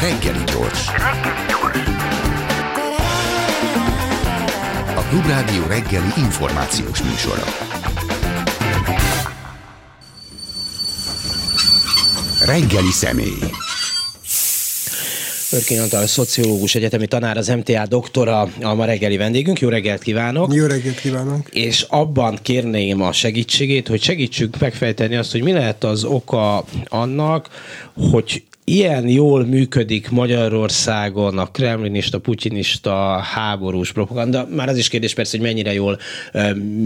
Reggeli gyors. A Klubrádió reggeli információs műsora. Reggeli személy. Örkény Antal, szociológus, egyetemi tanár, az MTA doktora, a ma reggeli vendégünk. Jó reggelt kívánok! Jó reggelt kívánok! És abban kérném a segítségét, hogy segítsük megfejteni azt, hogy mi lehet az oka annak, hogy ilyen jól működik Magyarországon a kremlinista, putinista háborús propaganda. Már az is kérdés persze, hogy mennyire jól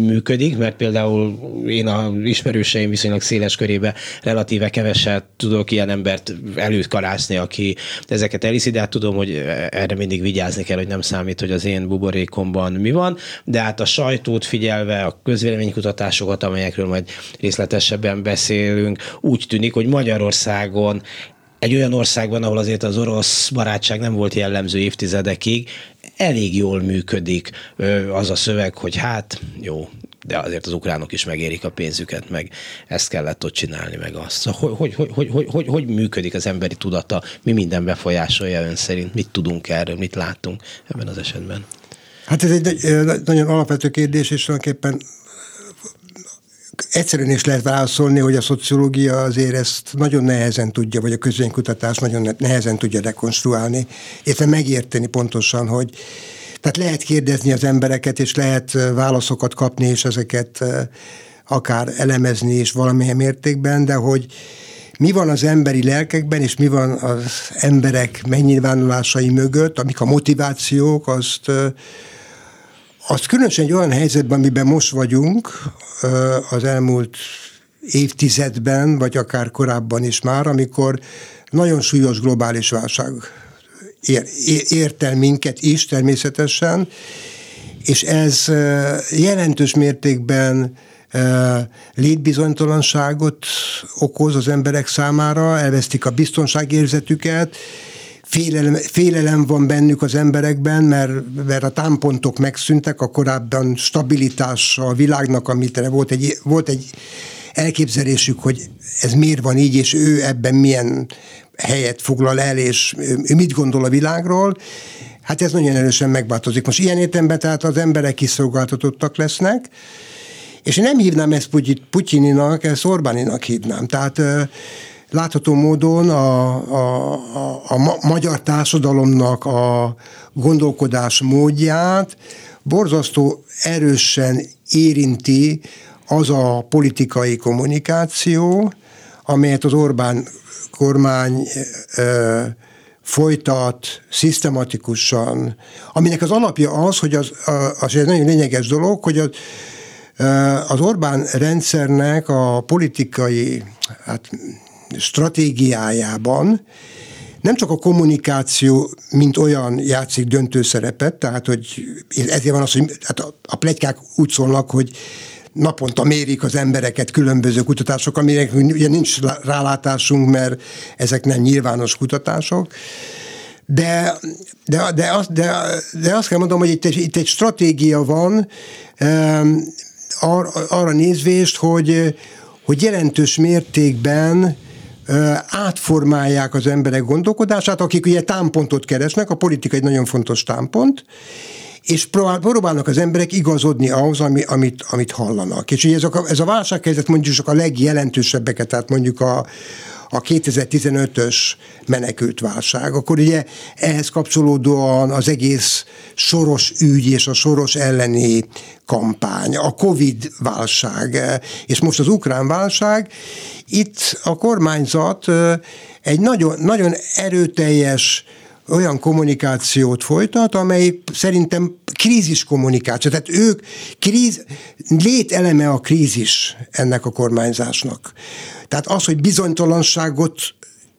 működik, mert például én a ismerőseim viszonylag széles körébe relatíve keveset tudok ilyen embert előkarászni, aki ezeket elhiszi, de hát tudom, hogy erre mindig vigyázni kell, hogy nem számít, hogy az én buborékomban mi van, de hát a sajtót figyelve, a közvéleménykutatásokat, amelyekről majd részletesebben beszélünk, úgy tűnik, hogy Magyarországon egy olyan országban, ahol azért az orosz barátság nem volt jellemző évtizedekig, elég jól működik az a szöveg, hogy hát jó, de azért az ukránok is megérik a pénzüket, meg ezt kellett ott csinálni, meg azt. Szóval hogy, hogy, hogy, hogy, hogy, hogy működik az emberi tudata, mi minden befolyásolja ön szerint, mit tudunk erről, mit látunk ebben az esetben? Hát ez egy nagyon alapvető kérdés, és tulajdonképpen egyszerűen is lehet válaszolni, hogy a szociológia azért ezt nagyon nehezen tudja, vagy a közvénykutatás nagyon nehezen tudja rekonstruálni, illetve megérteni pontosan, hogy tehát lehet kérdezni az embereket, és lehet válaszokat kapni, és ezeket akár elemezni is valamilyen mértékben, de hogy mi van az emberi lelkekben, és mi van az emberek megnyilvánulásai mögött, amik a motivációk, azt azt különösen egy olyan helyzetben, amiben most vagyunk, az elmúlt évtizedben, vagy akár korábban is már, amikor nagyon súlyos globális válság ér, ért el minket is természetesen, és ez jelentős mértékben létbizonytalanságot okoz az emberek számára, elvesztik a biztonságérzetüket, félelem, félelem van bennük az emberekben, mert, mert a támpontok megszűntek, a korábban stabilitás a világnak, amit volt egy, volt egy elképzelésük, hogy ez miért van így, és ő ebben milyen helyet foglal el, és ő mit gondol a világról, hát ez nagyon erősen megváltozik. Most ilyen értelemben tehát az emberek kiszolgáltatottak lesznek, és én nem hívnám ezt Putyininak, ezt Orbáninak hívnám. Tehát látható módon a, a, a, a magyar társadalomnak a gondolkodás módját borzasztó erősen érinti az a politikai kommunikáció, amelyet az Orbán kormány ö, folytat szisztematikusan, aminek az alapja az, hogy az, az egy nagyon lényeges dolog, hogy az, az Orbán rendszernek a politikai hát, stratégiájában nem csak a kommunikáció, mint olyan játszik döntő szerepet, tehát hogy ezért van az, hogy hát a, a plegykák úgy szólnak, hogy naponta mérik az embereket különböző kutatások, aminek ugye nincs rálátásunk, mert ezek nem nyilvános kutatások. De, de, de, azt, de, de azt kell mondom, hogy itt egy, itt egy stratégia van um, arra, arra nézvést, hogy, hogy jelentős mértékben átformálják az emberek gondolkodását, akik ugye támpontot keresnek, a politika egy nagyon fontos támpont, és próbálnak az emberek igazodni ahhoz, ami, amit, amit hallanak. És ugye ez a, ez a válsághelyzet mondjuk csak a legjelentősebbeket, tehát mondjuk a, a 2015-ös menekült válság, akkor ugye ehhez kapcsolódóan az egész soros ügy és a soros elleni kampány, a Covid válság, és most az ukrán válság, itt a kormányzat egy nagyon, nagyon erőteljes olyan kommunikációt folytat, amely szerintem krízis kommunikáció. Tehát ők kríz, lételeme a krízis ennek a kormányzásnak. Tehát az, hogy bizonytalanságot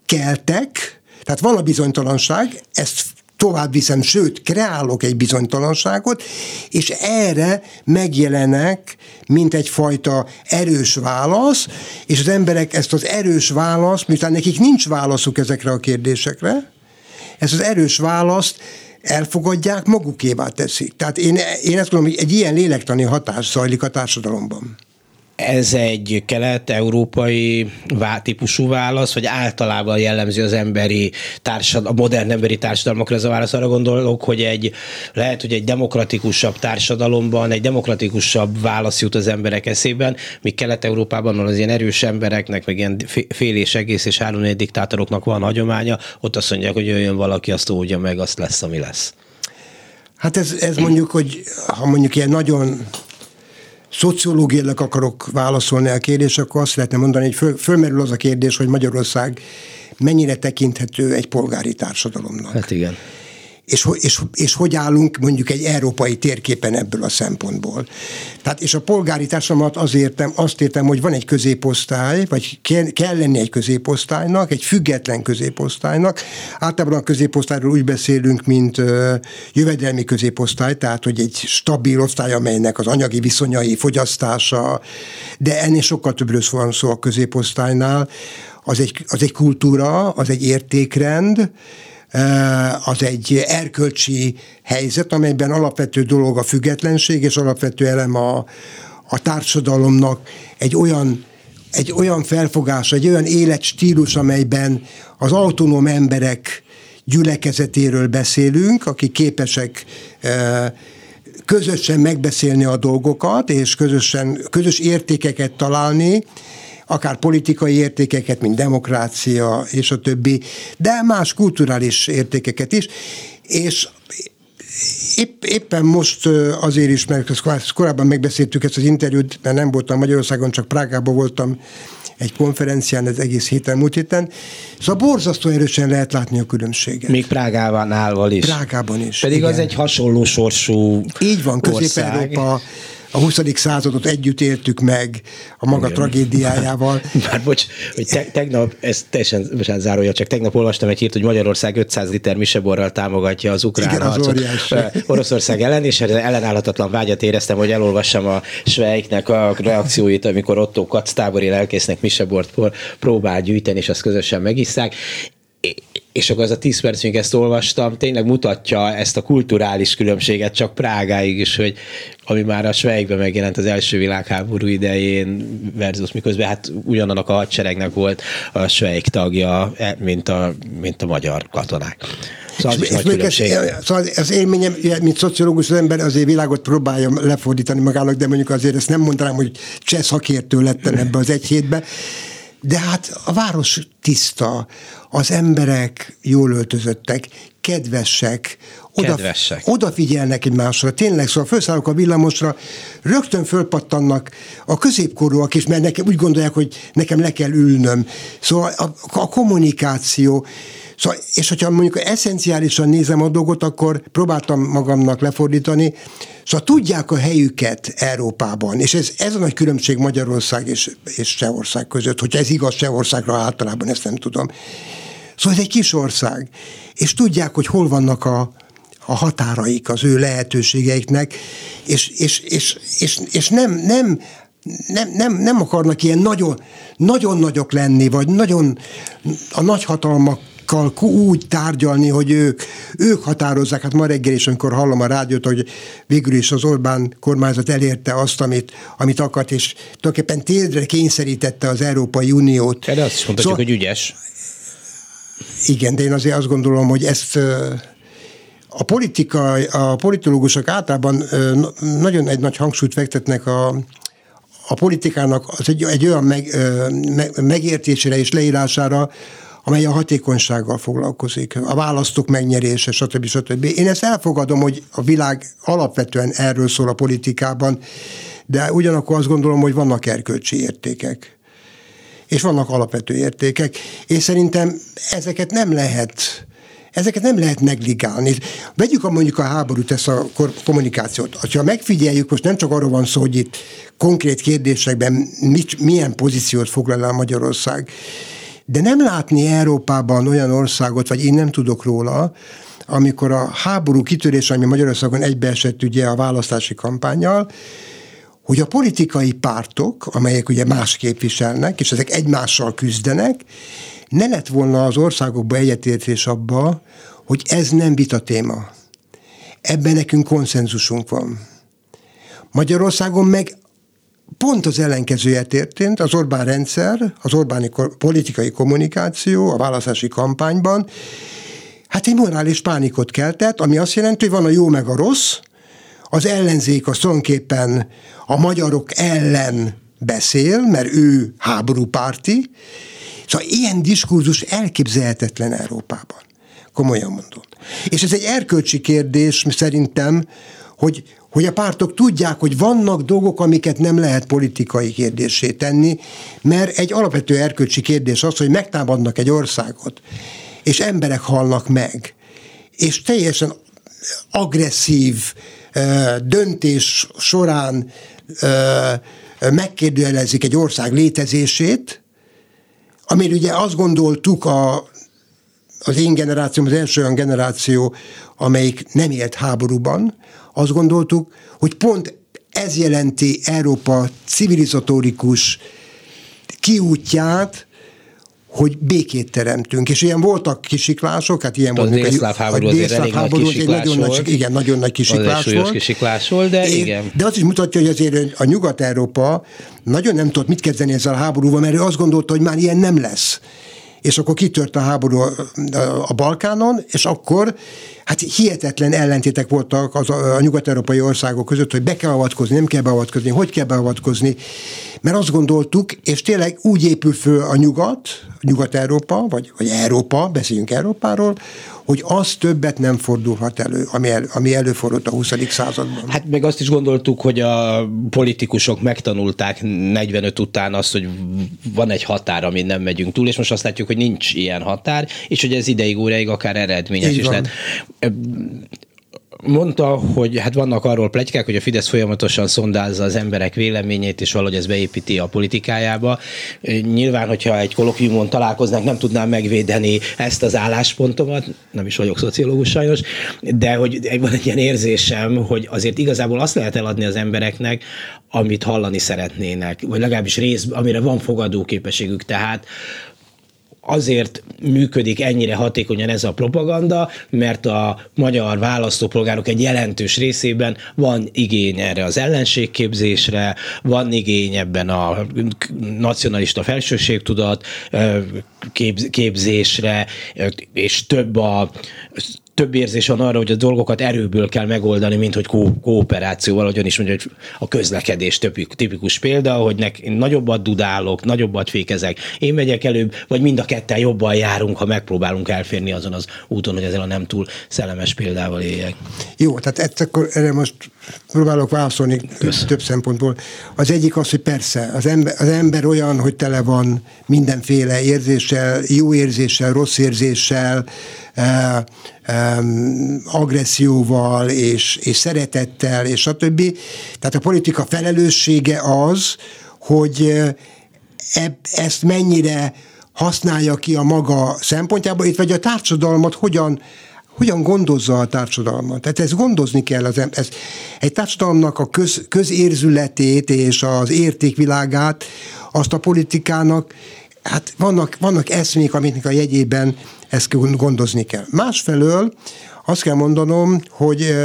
keltek, tehát van a bizonytalanság, ezt tovább viszem, sőt, kreálok egy bizonytalanságot, és erre megjelenek, mint egyfajta erős válasz, és az emberek ezt az erős választ, miután nekik nincs válaszuk ezekre a kérdésekre, ezt az erős választ elfogadják, magukévá teszik. Tehát én, én ezt gondolom, hogy egy ilyen lélektani hatás zajlik a társadalomban ez egy kelet-európai típusú válasz, vagy általában jellemzi az emberi társadalom, a modern emberi társadalmakra ez a válasz. Arra gondolok, hogy egy, lehet, hogy egy demokratikusabb társadalomban egy demokratikusabb válasz jut az emberek eszében, míg Kelet-Európában az ilyen erős embereknek, meg ilyen fél és egész és három diktátoroknak van hagyománya, ott azt mondják, hogy jöjjön valaki, azt óvja meg, azt lesz, ami lesz. Hát ez, ez mondjuk, hogy ha mondjuk ilyen nagyon szociológiailag akarok válaszolni a kérdés, akkor azt lehetne mondani, hogy föl, fölmerül az a kérdés, hogy Magyarország mennyire tekinthető egy polgári társadalomnak. Hát igen és, és, és hogy állunk mondjuk egy európai térképen ebből a szempontból. Tehát, és a polgári társadalmat az értem, azt értem, hogy van egy középosztály, vagy kell, kell lenni egy középosztálynak, egy független középosztálynak. Általában a középosztályról úgy beszélünk, mint ö, jövedelmi középosztály, tehát, hogy egy stabil osztály, amelynek az anyagi viszonyai, fogyasztása, de ennél sokkal többről van szó a középosztálynál. Az egy, az egy kultúra, az egy értékrend, az egy erkölcsi helyzet, amelyben alapvető dolog a függetlenség, és alapvető elem a, a társadalomnak egy olyan egy olyan felfogás, egy olyan életstílus, amelyben az autonóm emberek gyülekezetéről beszélünk, akik képesek közösen megbeszélni a dolgokat, és közösen, közös értékeket találni, akár politikai értékeket, mint demokrácia és a többi, de más kulturális értékeket is, és Épp, éppen most azért is, mert korábban megbeszéltük ezt az interjút, mert nem voltam Magyarországon, csak Prágában voltam egy konferencián ez egész héten, múlt héten. Szóval borzasztó erősen lehet látni a különbséget. Még Prágában állval is. Prágában is. Pedig igen. az egy hasonló sorsú Így van, Közép-Európa, a 20. századot együtt éltük meg a maga Igen. tragédiájával. Bár bocs, hogy te, tegnap, ez teljesen bocsánat, zárója, csak tegnap olvastam egy hírt, hogy Magyarország 500 liter miseborral támogatja az ukrán Igen, harcot az Oroszország ellen, és ellenállhatatlan vágyat éreztem, hogy elolvassam a Svejknek a reakcióit, amikor Otto Katz tábori lelkésznek misebort próbál gyűjteni, és azt közösen megisszák és akkor az a 10 perc, még ezt olvastam, tényleg mutatja ezt a kulturális különbséget csak Prágáig is, hogy ami már a Svejkben megjelent az első világháború idején versus miközben hát ugyanannak a hadseregnek volt a Svejk tagja, e, mint a, mint a magyar katonák. Szóval és, és még ez, szóval az élményem, mint szociológus az ember azért világot próbálja lefordítani magának, de mondjuk azért ezt nem mondanám, hogy cseh szakértő lettem ebbe az egy hétbe, de hát a város tiszta, az emberek jól öltözöttek, kedvesek, oda, kedvesek. odafigyelnek egymásra, tényleg, szóval felszállok a villamosra, rögtön fölpattannak a középkorúak is, mert nekem úgy gondolják, hogy nekem le kell ülnöm. Szóval a, a kommunikáció, Szóval, és hogyha mondjuk eszenciálisan nézem a dolgot, akkor próbáltam magamnak lefordítani, szóval tudják a helyüket Európában, és ez, ez a nagy különbség Magyarország és, és Csehország között, hogy ez igaz Csehországra általában, ezt nem tudom. Szóval ez egy kis ország, és tudják, hogy hol vannak a, a határaik az ő lehetőségeiknek, és, és, és, és, és nem, nem, nem, nem, nem akarnak ilyen nagyon, nagyon nagyok lenni, vagy nagyon a nagyhatalmak úgy tárgyalni, hogy ők, ők határozzák. Hát ma reggel is, amikor hallom a rádiót, hogy végül is az Orbán kormányzat elérte azt, amit, amit akart, és tulajdonképpen térdre kényszerítette az Európai Uniót. De azt is mondhatjuk, szóval, hogy ügyes. Igen, de én azért azt gondolom, hogy ezt a politika, a politológusok általában nagyon egy nagy hangsúlyt fektetnek a, a politikának az egy, egy olyan meg, meg, megértésére és leírására, amely a hatékonysággal foglalkozik, a választók megnyerése, stb. stb. Én ezt elfogadom, hogy a világ alapvetően erről szól a politikában, de ugyanakkor azt gondolom, hogy vannak erkölcsi értékek. És vannak alapvető értékek, és szerintem ezeket nem lehet ezeket nem lehet negligálni. Vegyük a mondjuk a háborút, ezt a kommunikációt. Ha megfigyeljük, most nem csak arról van szó, hogy itt konkrét kérdésekben mit, milyen pozíciót foglal el Magyarország, de nem látni Európában olyan országot, vagy én nem tudok róla, amikor a háború kitörés, ami Magyarországon egybeesett ugye a választási kampányjal, hogy a politikai pártok, amelyek ugye más képviselnek, és ezek egymással küzdenek, ne lett volna az országokban egyetértés abba, hogy ez nem vita téma. Ebben nekünk konszenzusunk van. Magyarországon meg pont az ellenkezője történt, az Orbán rendszer, az Orbáni politikai kommunikáció a választási kampányban, hát egy morális pánikot keltett, ami azt jelenti, hogy van a jó meg a rossz, az ellenzék az tulajdonképpen a magyarok ellen beszél, mert ő háborúpárti, szóval ilyen diskurzus elképzelhetetlen Európában. Komolyan mondom. És ez egy erkölcsi kérdés szerintem, hogy, hogy a pártok tudják, hogy vannak dolgok, amiket nem lehet politikai kérdésé tenni, mert egy alapvető erkölcsi kérdés az, hogy megtámadnak egy országot, és emberek halnak meg, és teljesen agresszív döntés során megkérdőjelezik egy ország létezését, amire ugye azt gondoltuk a, az én generációm, az első olyan generáció, amelyik nem élt háborúban, azt gondoltuk, hogy pont ez jelenti Európa civilizatórikus kiútját, hogy békét teremtünk. És ilyen voltak kisiklások, hát ilyen volt. A délszláv háború azért elég háború, nagy kisiklás nagyon volt. Nagy, igen, nagyon nagy kisiklás az volt. kisiklás volt, de é, igen. De az is mutatja, hogy azért a Nyugat-Európa nagyon nem tudott mit kezdeni ezzel a háborúval, mert ő azt gondolta, hogy már ilyen nem lesz és akkor kitört a háború a Balkánon, és akkor hát hihetetlen ellentétek voltak az a, a nyugat-európai országok között, hogy be kell avatkozni, nem kell beavatkozni, hogy kell beavatkozni, mert azt gondoltuk, és tényleg úgy épül föl a nyugat, Nyugat-Európa, vagy, vagy Európa, beszéljünk Európáról, hogy az többet nem fordulhat elő, ami, el, ami előfordult a 20. században. Hát meg azt is gondoltuk, hogy a politikusok megtanulták 45 után azt, hogy van egy határ, amin nem megyünk túl, és most azt látjuk, hogy nincs ilyen határ, és hogy ez ideig óráig akár eredményes Így is van. lehet mondta, hogy hát vannak arról plegykák, hogy a Fidesz folyamatosan szondázza az emberek véleményét, és valahogy ez beépíti a politikájába. Nyilván, hogyha egy kolokviumon találkoznánk, nem tudnám megvédeni ezt az álláspontomat, nem is vagyok szociológus sajnos, de hogy van egy ilyen érzésem, hogy azért igazából azt lehet eladni az embereknek, amit hallani szeretnének, vagy legalábbis rész, amire van fogadóképességük. Tehát azért működik ennyire hatékonyan ez a propaganda, mert a magyar választópolgárok egy jelentős részében van igény erre az ellenségképzésre, van igény ebben a nacionalista felsőségtudat képzésre, és több a több érzés van arra, hogy a dolgokat erőből kell megoldani, mint hogy ko- kooperációval, hogyan is mondja, hogy a közlekedés tipikus példa, hogy nek, nagyobbat dudálok, nagyobbat fékezek, én megyek előbb, vagy mind a ketten jobban járunk, ha megpróbálunk elférni azon az úton, hogy ezzel a nem túl szellemes példával éljek. Jó, tehát ezt akkor erre most próbálok válaszolni Kösz. több szempontból. Az egyik az, hogy persze, az ember, az ember olyan, hogy tele van mindenféle érzéssel, jó érzéssel, rossz érzéssel, agresszióval és, és szeretettel, és stb. Tehát a politika felelőssége az, hogy e, ezt mennyire használja ki a maga szempontjából, itt vagy a társadalmat hogyan hogyan gondozza a társadalmat. Tehát ezt gondozni kell. Az, ez, egy társadalomnak a köz, közérzületét és az értékvilágát, azt a politikának, hát vannak, vannak eszmék, amiknek a jegyében ezt gondozni kell. Másfelől azt kell mondanom, hogy,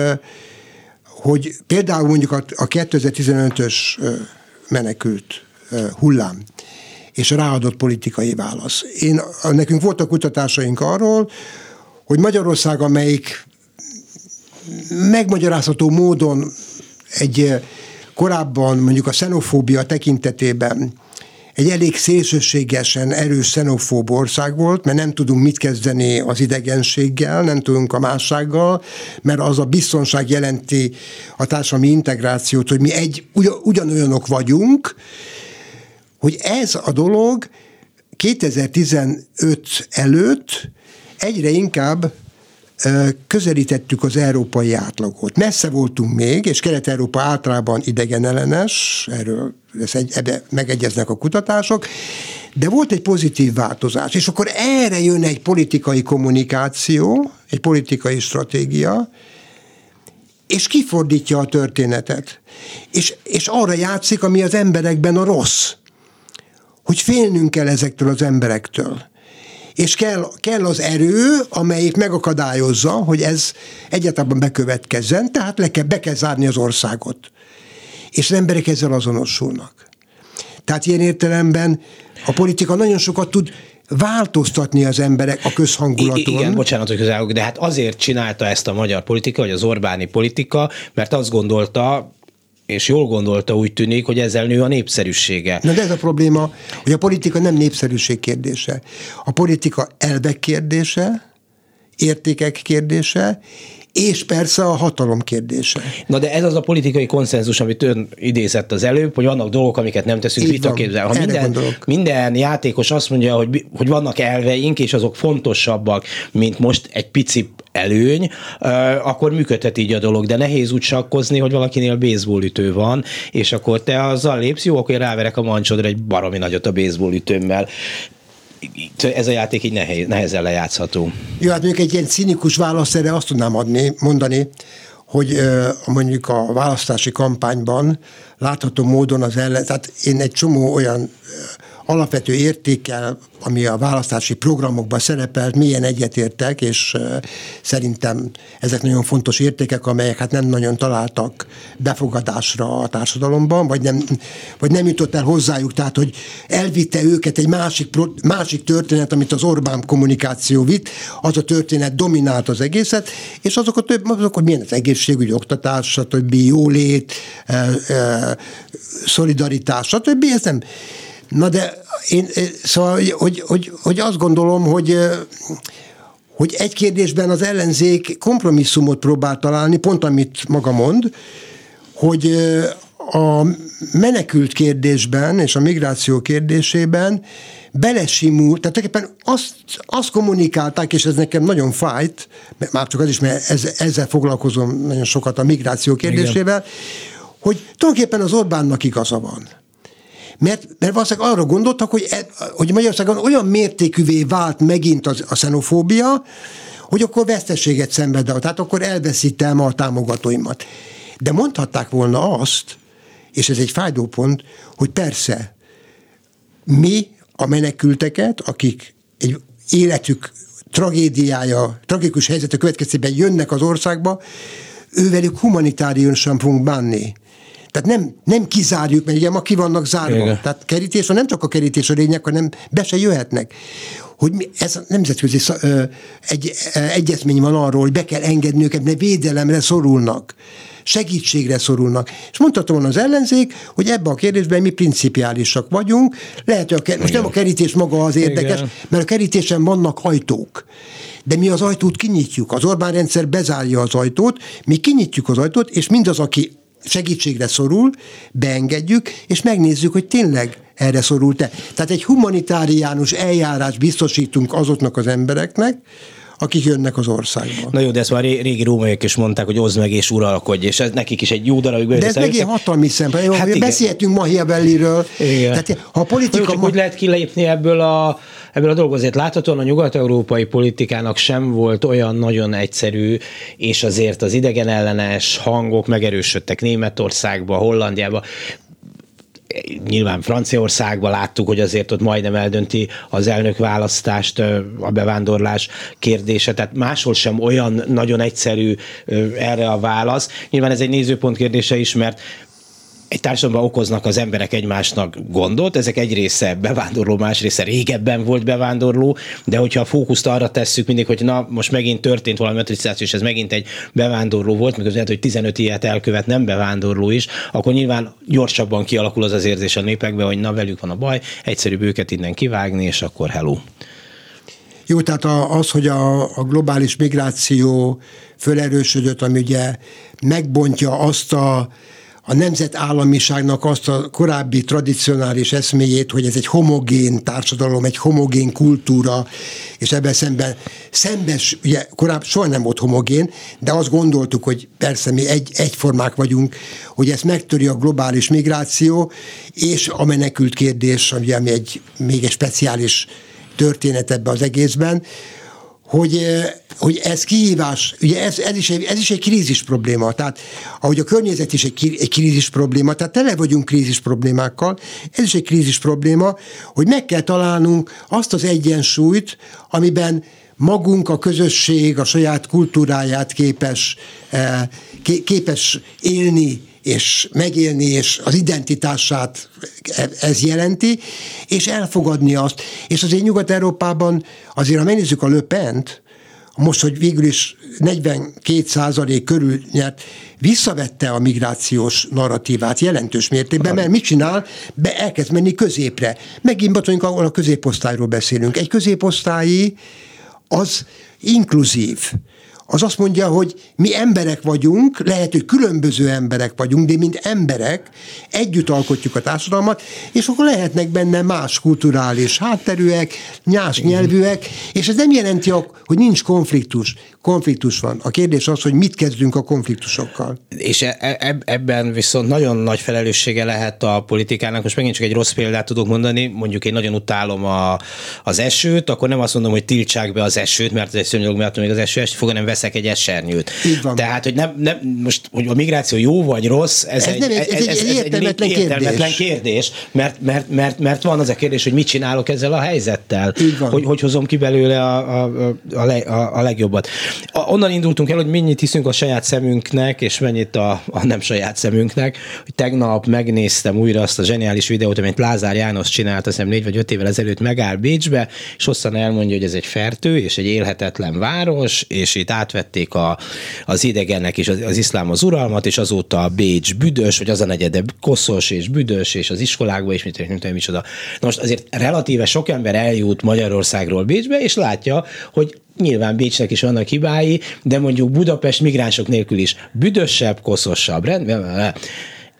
hogy például mondjuk a, a 2015-ös menekült hullám, és ráadott politikai válasz. Én, nekünk voltak kutatásaink arról, hogy Magyarország, amelyik megmagyarázható módon egy korábban mondjuk a xenofóbia tekintetében egy elég szélsőségesen erős xenofób ország volt, mert nem tudunk mit kezdeni az idegenséggel, nem tudunk a mássággal, mert az a biztonság jelenti a társadalmi integrációt, hogy mi egy, ugyanolyanok vagyunk, hogy ez a dolog 2015 előtt egyre inkább közelítettük az európai átlagot. Messze voltunk még, és Kelet-Európa általában idegenellenes, erről egy, ebbe megegyeznek a kutatások, de volt egy pozitív változás, és akkor erre jön egy politikai kommunikáció, egy politikai stratégia, és kifordítja a történetet. És, és arra játszik, ami az emberekben a rossz. Hogy félnünk kell ezektől az emberektől és kell, kell az erő, amelyik megakadályozza, hogy ez egyáltalán bekövetkezzen, tehát le kell, be kell zárni az országot. és az emberek ezzel azonosulnak. Tehát ilyen értelemben a politika nagyon sokat tud változtatni az emberek a közhangulaton. igen, bocsánat, hogy közel, de hát azért csinálta ezt a magyar politika, vagy az Orbáni politika, mert azt gondolta, és jól gondolta, úgy tűnik, hogy ezzel nő a népszerűsége. Na de ez a probléma, hogy a politika nem népszerűség kérdése. A politika elvek kérdése, értékek kérdése, és persze a hatalom kérdése. Na de ez az a politikai konszenzus, amit ön idézett az előbb, hogy vannak dolgok, amiket nem teszünk vitaképzel. Ha minden, minden játékos azt mondja, hogy, hogy vannak elveink, és azok fontosabbak, mint most egy pici előny, akkor működhet így a dolog, de nehéz úgy sakkozni, hogy valakinél baseballütő van, és akkor te azzal lépsz, jó, akkor én ráverek a mancsodra egy baromi nagyot a baseballütőmmel ez a játék így nehéz, nehezen lejátszható. Jó, hát mondjuk egy ilyen cinikus válasz erre azt tudnám adni, mondani, hogy mondjuk a választási kampányban látható módon az ellen, tehát én egy csomó olyan alapvető értékkel, ami a választási programokban szerepelt, milyen egyetértek, és szerintem ezek nagyon fontos értékek, amelyek hát nem nagyon találtak befogadásra a társadalomban, vagy nem, vagy nem jutott el hozzájuk, tehát hogy elvitte őket egy másik, másik történet, amit az Orbán kommunikáció vitt, az a történet dominált az egészet, és azok a több, azok, hogy milyen az egészségügy, oktatás, stb., jólét, szolidaritás, stb., ez nem, Na de én, szóval, hogy, hogy, hogy azt gondolom, hogy hogy egy kérdésben az ellenzék kompromisszumot próbál találni, pont amit maga mond, hogy a menekült kérdésben és a migráció kérdésében belesimult, tehát tulajdonképpen azt, azt kommunikálták, és ez nekem nagyon fájt, már csak az is, mert ez, ezzel foglalkozom nagyon sokat a migráció kérdésével, Igen. hogy tulajdonképpen az Orbánnak igaza van. Mert, mert valószínűleg arra gondoltak, hogy, e, hogy Magyarországon olyan mértékűvé vált megint az, a xenofóbia, hogy akkor veszteséget szenved el, tehát akkor elveszítem a támogatóimat. De mondhatták volna azt, és ez egy fájdó pont, hogy persze, mi a menekülteket, akik egy életük tragédiája, tragikus helyzete következtében jönnek az országba, ővelük humanitáriusan fogunk bánni. Tehát nem, nem kizárjuk, mert ugye ma ki vannak zárva. Igen. Tehát kerítés, nem csak a kerítés a lényeg, hanem be se jöhetnek. Hogy mi, ez a nemzetközi egy, egyezmény van arról, hogy be kell engedni őket, mert védelemre szorulnak segítségre szorulnak. És mondhatom az ellenzék, hogy ebben a kérdésben mi principiálisak vagyunk. Lehet, hogy a, most nem a kerítés maga az érdekes, Igen. mert a kerítésen vannak ajtók. De mi az ajtót kinyitjuk. Az Orbán rendszer bezárja az ajtót, mi kinyitjuk az ajtót, és mindaz, aki segítségre szorul, beengedjük, és megnézzük, hogy tényleg erre szorult-e. Tehát egy humanitáriánus eljárás biztosítunk azoknak az embereknek, akik jönnek az országba. Na jó, de ezt már régi rómaiak is mondták, hogy oszd meg és uralkodj, és ez nekik is egy jó darabig De ez meg ilyen hatalmi szempont. Hát Beszélhetünk Machiavelliről. Tehát, ha a politika... Jó, ma... hogy lehet kilépni ebből a, ebből a dolgból? Azért láthatóan a nyugat-európai politikának sem volt olyan nagyon egyszerű, és azért az idegen ellenes hangok megerősödtek Németországba, Hollandiába nyilván Franciaországban láttuk, hogy azért ott majdnem eldönti az elnök választást a bevándorlás kérdése, tehát máshol sem olyan nagyon egyszerű erre a válasz. Nyilván ez egy nézőpont kérdése is, mert egy társadalomban okoznak az emberek egymásnak gondot, ezek egy része bevándorló, más része régebben volt bevándorló, de hogyha a fókuszt arra tesszük mindig, hogy na, most megint történt valami metricizáció, és ez megint egy bevándorló volt, miközben lehet, hogy 15 ilyet elkövet nem bevándorló is, akkor nyilván gyorsabban kialakul az az érzés a népekben, hogy na, velük van a baj, egyszerűbb őket innen kivágni, és akkor hello. Jó, tehát az, hogy a, a globális migráció fölerősödött, ami ugye megbontja azt a a nemzetállamiságnak azt a korábbi tradicionális eszméjét, hogy ez egy homogén társadalom, egy homogén kultúra, és ebben szemben szembes, ugye korábban soha nem volt homogén, de azt gondoltuk, hogy persze mi egy, egyformák vagyunk, hogy ezt megtöri a globális migráció, és a menekült kérdés, ami, ami egy még egy speciális történet ebbe az egészben, hogy, eh, hogy ez kihívás, ugye ez, ez, is egy, ez is egy krízis probléma, tehát ahogy a környezet is egy, egy krízis probléma, tehát tele vagyunk krízis problémákkal, ez is egy krízis probléma, hogy meg kell találnunk azt az egyensúlyt, amiben magunk, a közösség, a saját kultúráját képes, eh, képes élni és megélni, és az identitását ez jelenti, és elfogadni azt. És azért Nyugat-Európában, azért ha megnézzük a Löpent, most, hogy végül is 42 százalék körül nyert, visszavette a migrációs narratívát jelentős mértékben, mert mit csinál? Be elkezd menni középre. Megint batonunk, ahol a középosztályról beszélünk. Egy középosztályi az inkluzív az azt mondja, hogy mi emberek vagyunk, lehet, hogy különböző emberek vagyunk, de mint emberek együtt alkotjuk a társadalmat, és akkor lehetnek benne más kulturális hátterűek, nyás nyelvűek, és ez nem jelenti, hogy nincs konfliktus. Konfliktus van. A kérdés az, hogy mit kezdünk a konfliktusokkal. És e, e, ebben viszont nagyon nagy felelőssége lehet a politikának. Most megint csak egy rossz példát tudok mondani, mondjuk én nagyon utálom a, az esőt, akkor nem azt mondom, hogy tiltsák be az esőt, mert ez egy szörnyű mert még az eső esni fog, hanem veszek egy esernyőt. Tehát, hogy nem, nem, most, hogy a migráció jó vagy rossz, ez, ez, egy, nem, ez, ez, ez, értelmetlen, egy értelmetlen kérdés. kérdés, mert, mert, mert, mert van az a kérdés, hogy mit csinálok ezzel a helyzettel, hogy hogy hozom ki belőle a, a, a, a, a legjobbat. A, onnan indultunk el, hogy mennyit hiszünk a saját szemünknek, és mennyit a, a nem saját szemünknek, hogy tegnap megnéztem újra azt a zseniális videót, amit Lázár János csinált, azt hiszem négy vagy öt évvel ezelőtt megáll Bécsbe, és hosszan elmondja, hogy ez egy fertő, és egy élhetetlen város, és itt átvették a, az idegennek és az, az iszlám az uralmat, és azóta Bécs büdös, vagy az a negyede koszos és büdös, és az iskolákba, és mit, nem tudom, micsoda. Na most azért relatíve sok ember eljut Magyarországról Bécsbe, és látja, hogy nyilván Bécsnek is vannak hibái, de mondjuk Budapest migránsok nélkül is büdösebb, koszosabb, rendben,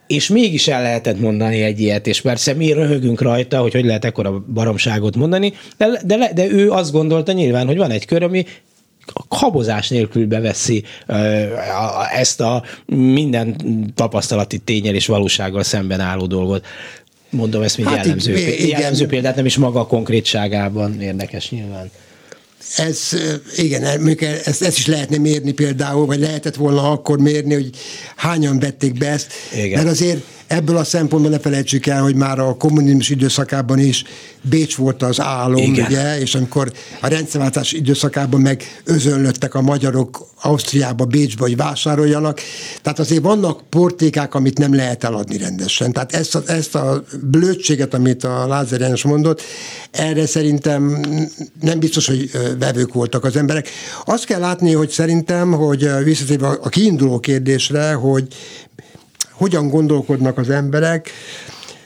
és mégis el lehetett mondani egy ilyet, és persze mi röhögünk rajta, hogy hogy lehet ekkora baromságot mondani, de, de, de ő azt gondolta nyilván, hogy van egy kör, ami habozás nélkül beveszi ezt a minden tapasztalati tényel és valósággal szemben álló dolgot. Mondom ezt, mint hát jellemző, jellemző példát, nem is maga a konkrétságában érdekes nyilván ez, igen, ezt, ezt is lehetne mérni például, vagy lehetett volna akkor mérni, hogy hányan vették be ezt, igen. mert azért Ebből a szempontból ne felejtsük el, hogy már a kommunizmus időszakában is Bécs volt az álom, Igen. ugye, és amikor a rendszerváltás időszakában meg özönlöttek a magyarok Ausztriába, Bécsbe, hogy vásároljanak. Tehát azért vannak portékák, amit nem lehet eladni rendesen. Tehát ezt a, ezt a blödséget, amit a Lázár János mondott, erre szerintem nem biztos, hogy vevők voltak az emberek. Azt kell látni, hogy szerintem, hogy visszatérve a kiinduló kérdésre, hogy hogyan gondolkodnak az emberek,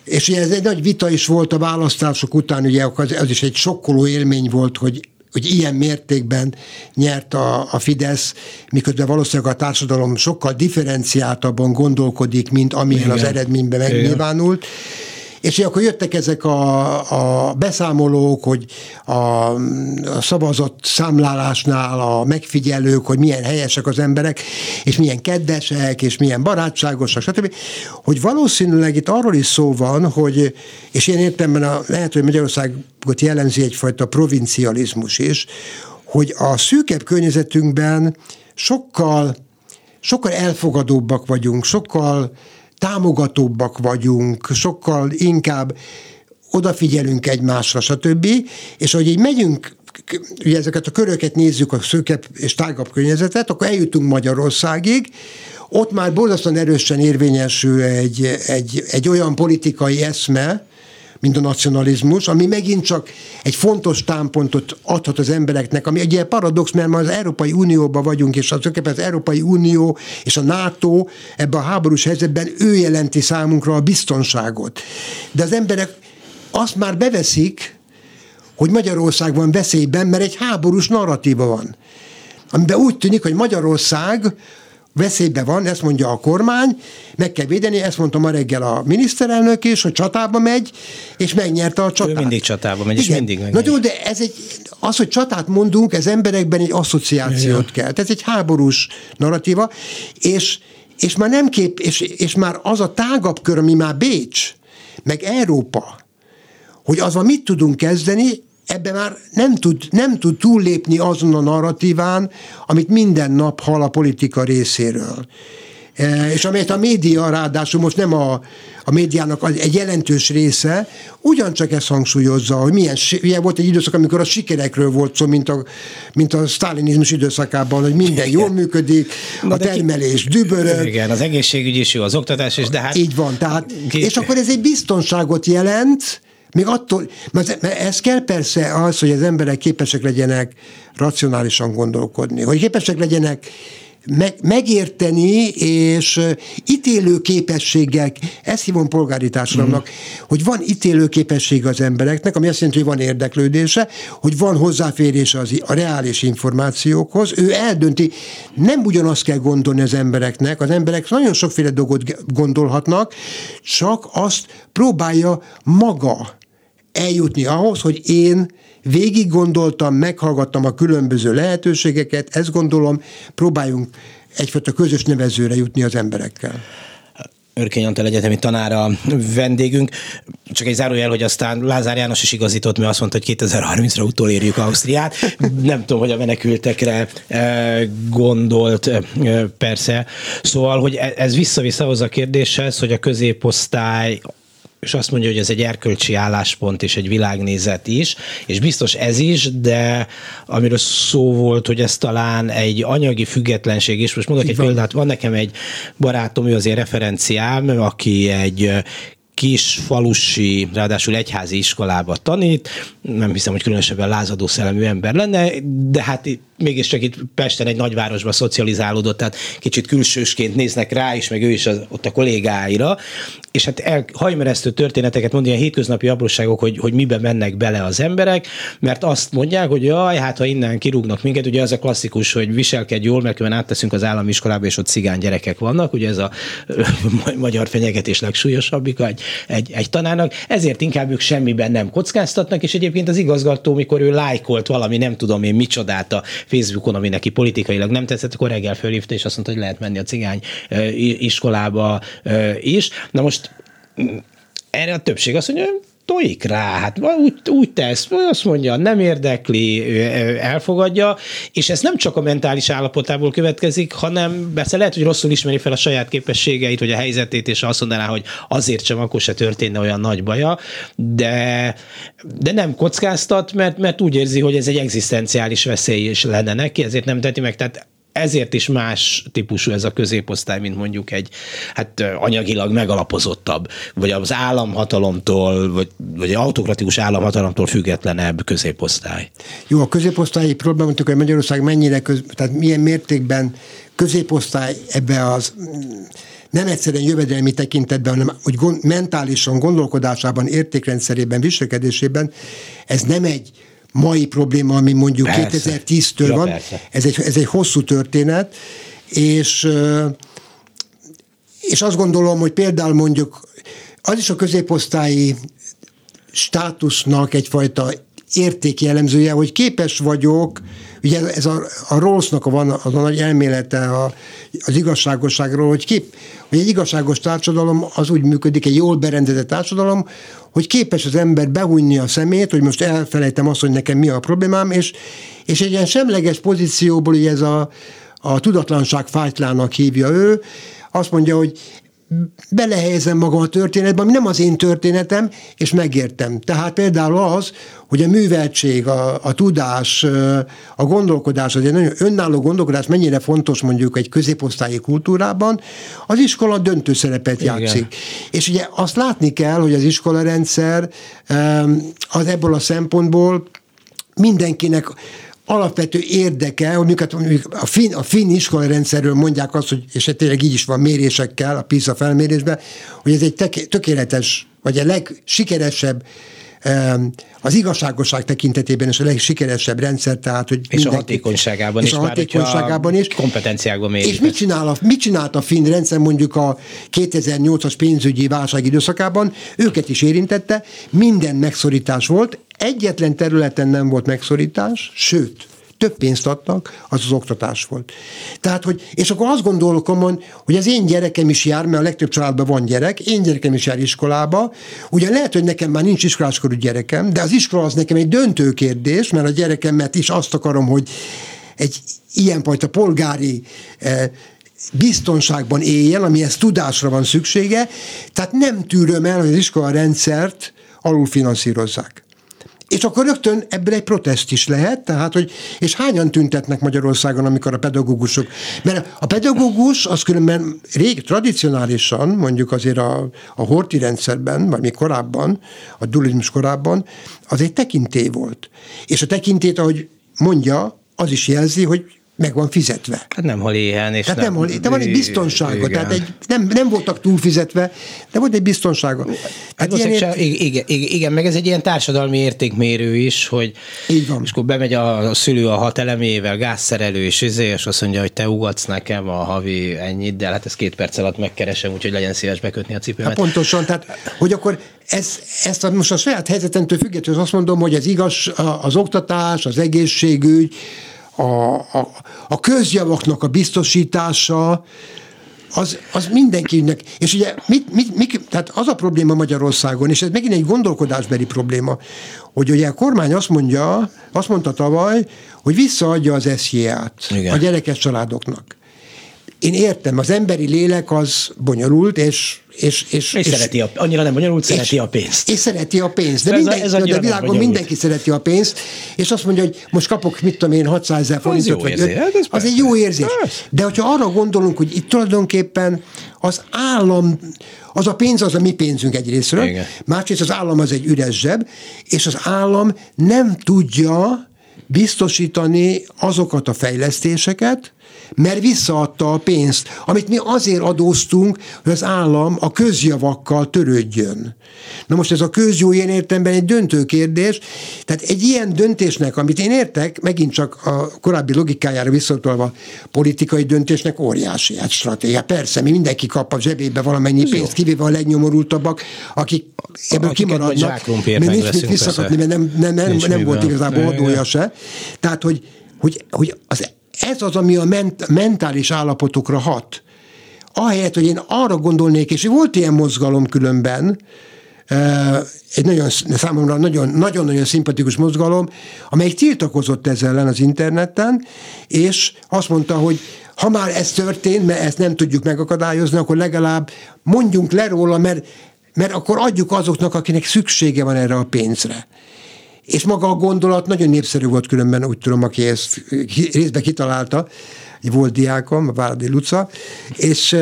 és ugye ez egy nagy vita is volt a választások után, ugye az, az is egy sokkoló élmény volt, hogy hogy ilyen mértékben nyert a, a Fidesz, miközben valószínűleg a társadalom sokkal differenciáltabban gondolkodik, mint amilyen Igen. az eredményben megnyilvánult. Igen és akkor jöttek ezek a, a beszámolók, hogy a, a szavazat számlálásnál a megfigyelők, hogy milyen helyesek az emberek, és milyen kedvesek, és milyen barátságosak, stb. Hogy valószínűleg itt arról is szó van, hogy, és én értemben a, lehet, hogy Magyarországot jellemzi egyfajta provincializmus is, hogy a szűkebb környezetünkben sokkal, sokkal elfogadóbbak vagyunk, sokkal támogatóbbak vagyunk, sokkal inkább odafigyelünk egymásra, stb. És hogy így megyünk ugye ezeket a köröket nézzük, a szőkebb és tágabb környezetet, akkor eljutunk Magyarországig, ott már borzasztóan erősen érvényesül egy, egy, egy olyan politikai eszme, mint a nacionalizmus, ami megint csak egy fontos támpontot adhat az embereknek, ami egy ilyen paradox, mert ma az Európai Unióban vagyunk, és az, az Európai Unió és a NATO ebben a háborús helyzetben ő jelenti számunkra a biztonságot. De az emberek azt már beveszik, hogy Magyarország van veszélyben, mert egy háborús narratíva van. Amiben úgy tűnik, hogy Magyarország veszélyben van, ezt mondja a kormány, meg kell védeni, ezt mondta ma reggel a miniszterelnök is, hogy csatába megy, és megnyerte a csatát. Ő mindig csatába megy, Igen. és mindig megy. Na jó, de ez egy, az, hogy csatát mondunk, ez emberekben egy asszociációt kell. Ez egy háborús narratíva, és, és már nem kép, és, és már az a tágabb kör, ami már Bécs, meg Európa, hogy azon mit tudunk kezdeni, ebbe már nem tud, nem tud túllépni azon a narratíván, amit minden nap hall a politika részéről. és amelyet a média ráadásul most nem a, a médiának egy jelentős része, ugyancsak ezt hangsúlyozza, hogy milyen, milyen volt egy időszak, amikor a sikerekről volt szó, mint a, mint a sztálinizmus időszakában, hogy minden igen. jól működik, Na a termelés ki... dübörög. Igen, az egészségügy is jó, az oktatás is, de hát... Így van, tehát, két... és akkor ez egy biztonságot jelent, még attól, mert ez kell persze az, hogy az emberek képesek legyenek racionálisan gondolkodni, hogy képesek legyenek meg, megérteni és ítélő képességek, ezt hívom polgári társadalomnak, mm. hogy van ítélő képessége az embereknek, ami azt jelenti, hogy van érdeklődése, hogy van hozzáférése az, a reális információkhoz, ő eldönti, nem ugyanazt kell gondolni az embereknek, az emberek nagyon sokféle dolgot gondolhatnak, csak azt próbálja maga eljutni ahhoz, hogy én végig gondoltam, meghallgattam a különböző lehetőségeket, ezt gondolom, próbáljunk egyfajta közös nevezőre jutni az emberekkel. Örkény Antal egyetemi tanára vendégünk. Csak egy zárójel, hogy aztán Lázár János is igazított, mert azt mondta, hogy 2030-ra utolérjük Ausztriát. Nem tudom, hogy a menekültekre eh, gondolt eh, persze. Szóval, hogy e- ez vissza-vissza a kérdéshez, hogy a középosztály és azt mondja, hogy ez egy erkölcsi álláspont és egy világnézet is, és biztos ez is, de amiről szó volt, hogy ez talán egy anyagi függetlenség is. Most mondok egy van. példát, van nekem egy barátom, ő azért referenciám, aki egy kis falusi, ráadásul egyházi iskolába tanít, nem hiszem, hogy különösebben lázadó szellemű ember lenne, de hát mégiscsak itt Pesten egy nagyvárosban szocializálódott, tehát kicsit külsősként néznek rá is, meg ő is az, ott a kollégáira, és hát el, hajmeresztő történeteket mond, ilyen hétköznapi apróságok, hogy, hogy miben mennek bele az emberek, mert azt mondják, hogy jaj, hát ha innen kirúgnak minket, ugye az a klasszikus, hogy viselkedj jól, mert különben átteszünk az állami iskolába, és ott cigány gyerekek vannak, ugye ez a magyar fenyegetés legsúlyosabbik egy, egy, egy tanárnak, ezért inkább ők semmiben nem kockáztatnak, és egyébként az igazgató, mikor ő lájkolt valami, nem tudom én micsodát a Facebookon, ami neki politikailag nem tetszett, akkor reggel fölhívta, és azt mondta, hogy lehet menni a cigány iskolába is. Na most erre a többség azt mondja, tojik rá, hát úgy, úgy tesz, azt mondja, nem érdekli, elfogadja, és ez nem csak a mentális állapotából következik, hanem persze lehet, hogy rosszul ismeri fel a saját képességeit, vagy a helyzetét, és azt mondaná, hogy azért sem akkor se történne olyan nagy baja, de, de nem kockáztat, mert, mert úgy érzi, hogy ez egy egzisztenciális veszély is lenne neki, ezért nem teti meg. Tehát ezért is más típusú ez a középosztály, mint mondjuk egy hát anyagilag megalapozottabb, vagy az államhatalomtól, vagy, vagy autokratikus államhatalomtól függetlenebb középosztály. Jó, a középosztályi probléma, hogy Magyarország mennyire, köz, tehát milyen mértékben középosztály ebbe az nem egyszerűen jövedelmi tekintetben, hanem hogy gond, mentálisan, gondolkodásában, értékrendszerében, viselkedésében, ez nem egy mai probléma, ami mondjuk 2010-től ja, van. Persze. Ez egy, ez egy hosszú történet, és, és azt gondolom, hogy például mondjuk az is a középosztályi státusznak egyfajta értékjellemzője, hogy képes vagyok, ugye ez a, a Rawlsnak van az a nagy elmélete a, az igazságosságról, hogy, kép, hogy egy igazságos társadalom az úgy működik, egy jól berendezett társadalom, hogy képes az ember behújni a szemét, hogy most elfelejtem azt, hogy nekem mi a problémám, és, és egy ilyen semleges pozícióból, hogy ez a, a tudatlanság fájtlának hívja ő, azt mondja, hogy belehelyezem magam a történetbe, ami nem az én történetem, és megértem. Tehát például az, hogy a műveltség, a, a tudás, a gondolkodás, az egy nagyon önálló gondolkodás mennyire fontos mondjuk egy középosztályi kultúrában, az iskola döntő szerepet Igen. játszik. És ugye azt látni kell, hogy az iskola rendszer az ebből a szempontból mindenkinek alapvető érdeke, hogy a finn, a finn iskolai rendszerről mondják azt, hogy, és tényleg így is van mérésekkel, a PISA felmérésben, hogy ez egy tökéletes, vagy a legsikeresebb az igazságosság tekintetében is a legsikeresebb rendszer, tehát hogy és a hatékonyságában és is, a hatékonyságában is. Kompetenciákban mérik. És mit csinál, a, mit csinált a finn rendszer mondjuk a 2008-as pénzügyi válság időszakában? Őket is érintette, minden megszorítás volt, egyetlen területen nem volt megszorítás, sőt, több pénzt adtak, az az oktatás volt. Tehát, hogy, és akkor azt gondolom, hogy az én gyerekem is jár, mert a legtöbb családban van gyerek, én gyerekem is jár iskolába, ugye lehet, hogy nekem már nincs iskoláskorú gyerekem, de az iskola az nekem egy döntő kérdés, mert a gyerekemet is azt akarom, hogy egy ilyenfajta polgári eh, biztonságban éljen, amihez tudásra van szüksége, tehát nem tűröm el, hogy az iskola rendszert alulfinanszírozzák. És akkor rögtön ebből egy protest is lehet, tehát, hogy, és hányan tüntetnek Magyarországon, amikor a pedagógusok, mert a pedagógus az különben rég, tradicionálisan, mondjuk azért a, a horti rendszerben, vagy még korábban, a dualizmus korábban, az egy tekintély volt. És a tekintét, ahogy mondja, az is jelzi, hogy meg van fizetve. Hát nem hal éhen. És tehát nem, nem hal de van egy biztonsága, igen. tehát egy, nem, nem voltak túlfizetve, de volt egy biztonsága. Hát ilyen ért... igen, igen, igen, meg ez egy ilyen társadalmi értékmérő is, hogy Így van. és akkor bemegy a, a szülő a hat elemével, gázszerelő, és, izé, és azt mondja, hogy te ugatsz nekem a havi ennyit, de hát ezt két perc alatt megkeresem, úgyhogy legyen szíves bekötni a cipőmet. Hát pontosan, tehát hogy akkor ez, ezt a, most a saját helyzetemtől függetlenül azt mondom, hogy ez igaz, az oktatás, az egészségügy, a, a, a közjavaknak a biztosítása, az, az mindenkinek. És ugye mit, mit, mit, tehát az a probléma Magyarországon, és ez megint egy gondolkodásbeli probléma, hogy ugye a kormány azt mondja, azt mondta tavaly, hogy visszaadja az SZIA-t a gyerekes családoknak. Én értem, az emberi lélek az bonyolult, és és, és, és, és szereti a, annyira nem bonyolult, szereti a pénzt. És szereti a pénzt. De, minden, ez a, ez a világon mindenki szereti a pénzt, és azt mondja, hogy most kapok, mit tudom én, 600 ezer forintot, vagy öt, hát az egy jó érzés. De hogyha arra gondolunk, hogy itt tulajdonképpen az állam, az a pénz az a mi pénzünk egyrésztről, másrészt az állam az egy üres zseb, és az állam nem tudja biztosítani azokat a fejlesztéseket, mert visszaadta a pénzt, amit mi azért adóztunk, hogy az állam a közjavakkal törődjön. Na most ez a közjó ilyen értemben egy döntő kérdés, tehát egy ilyen döntésnek, amit én értek, megint csak a korábbi logikájára visszatolva, politikai döntésnek óriási hát stratégia. Persze, mi mindenki kap a zsebébe valamennyi Ez pénzt, kivéve a legnyomorultabbak, akik ebből kimaradnak, mert nincs mit visszakapni, mert nem, nem, nem, nem volt igazából adója se. Tehát, hogy, hogy, hogy az ez az, ami a ment, mentális állapotokra hat. Ahelyett, hogy én arra gondolnék, és volt ilyen mozgalom különben, egy nagyon, számomra nagyon-nagyon szimpatikus mozgalom, amelyik tiltakozott ezzel ellen az interneten, és azt mondta, hogy ha már ez történt, mert ezt nem tudjuk megakadályozni, akkor legalább mondjunk le róla, mert, mert akkor adjuk azoknak, akinek szüksége van erre a pénzre. És maga a gondolat nagyon népszerű volt különben, úgy tudom, aki ezt részben kitalálta, egy volt diákom, a Váradi Luca, és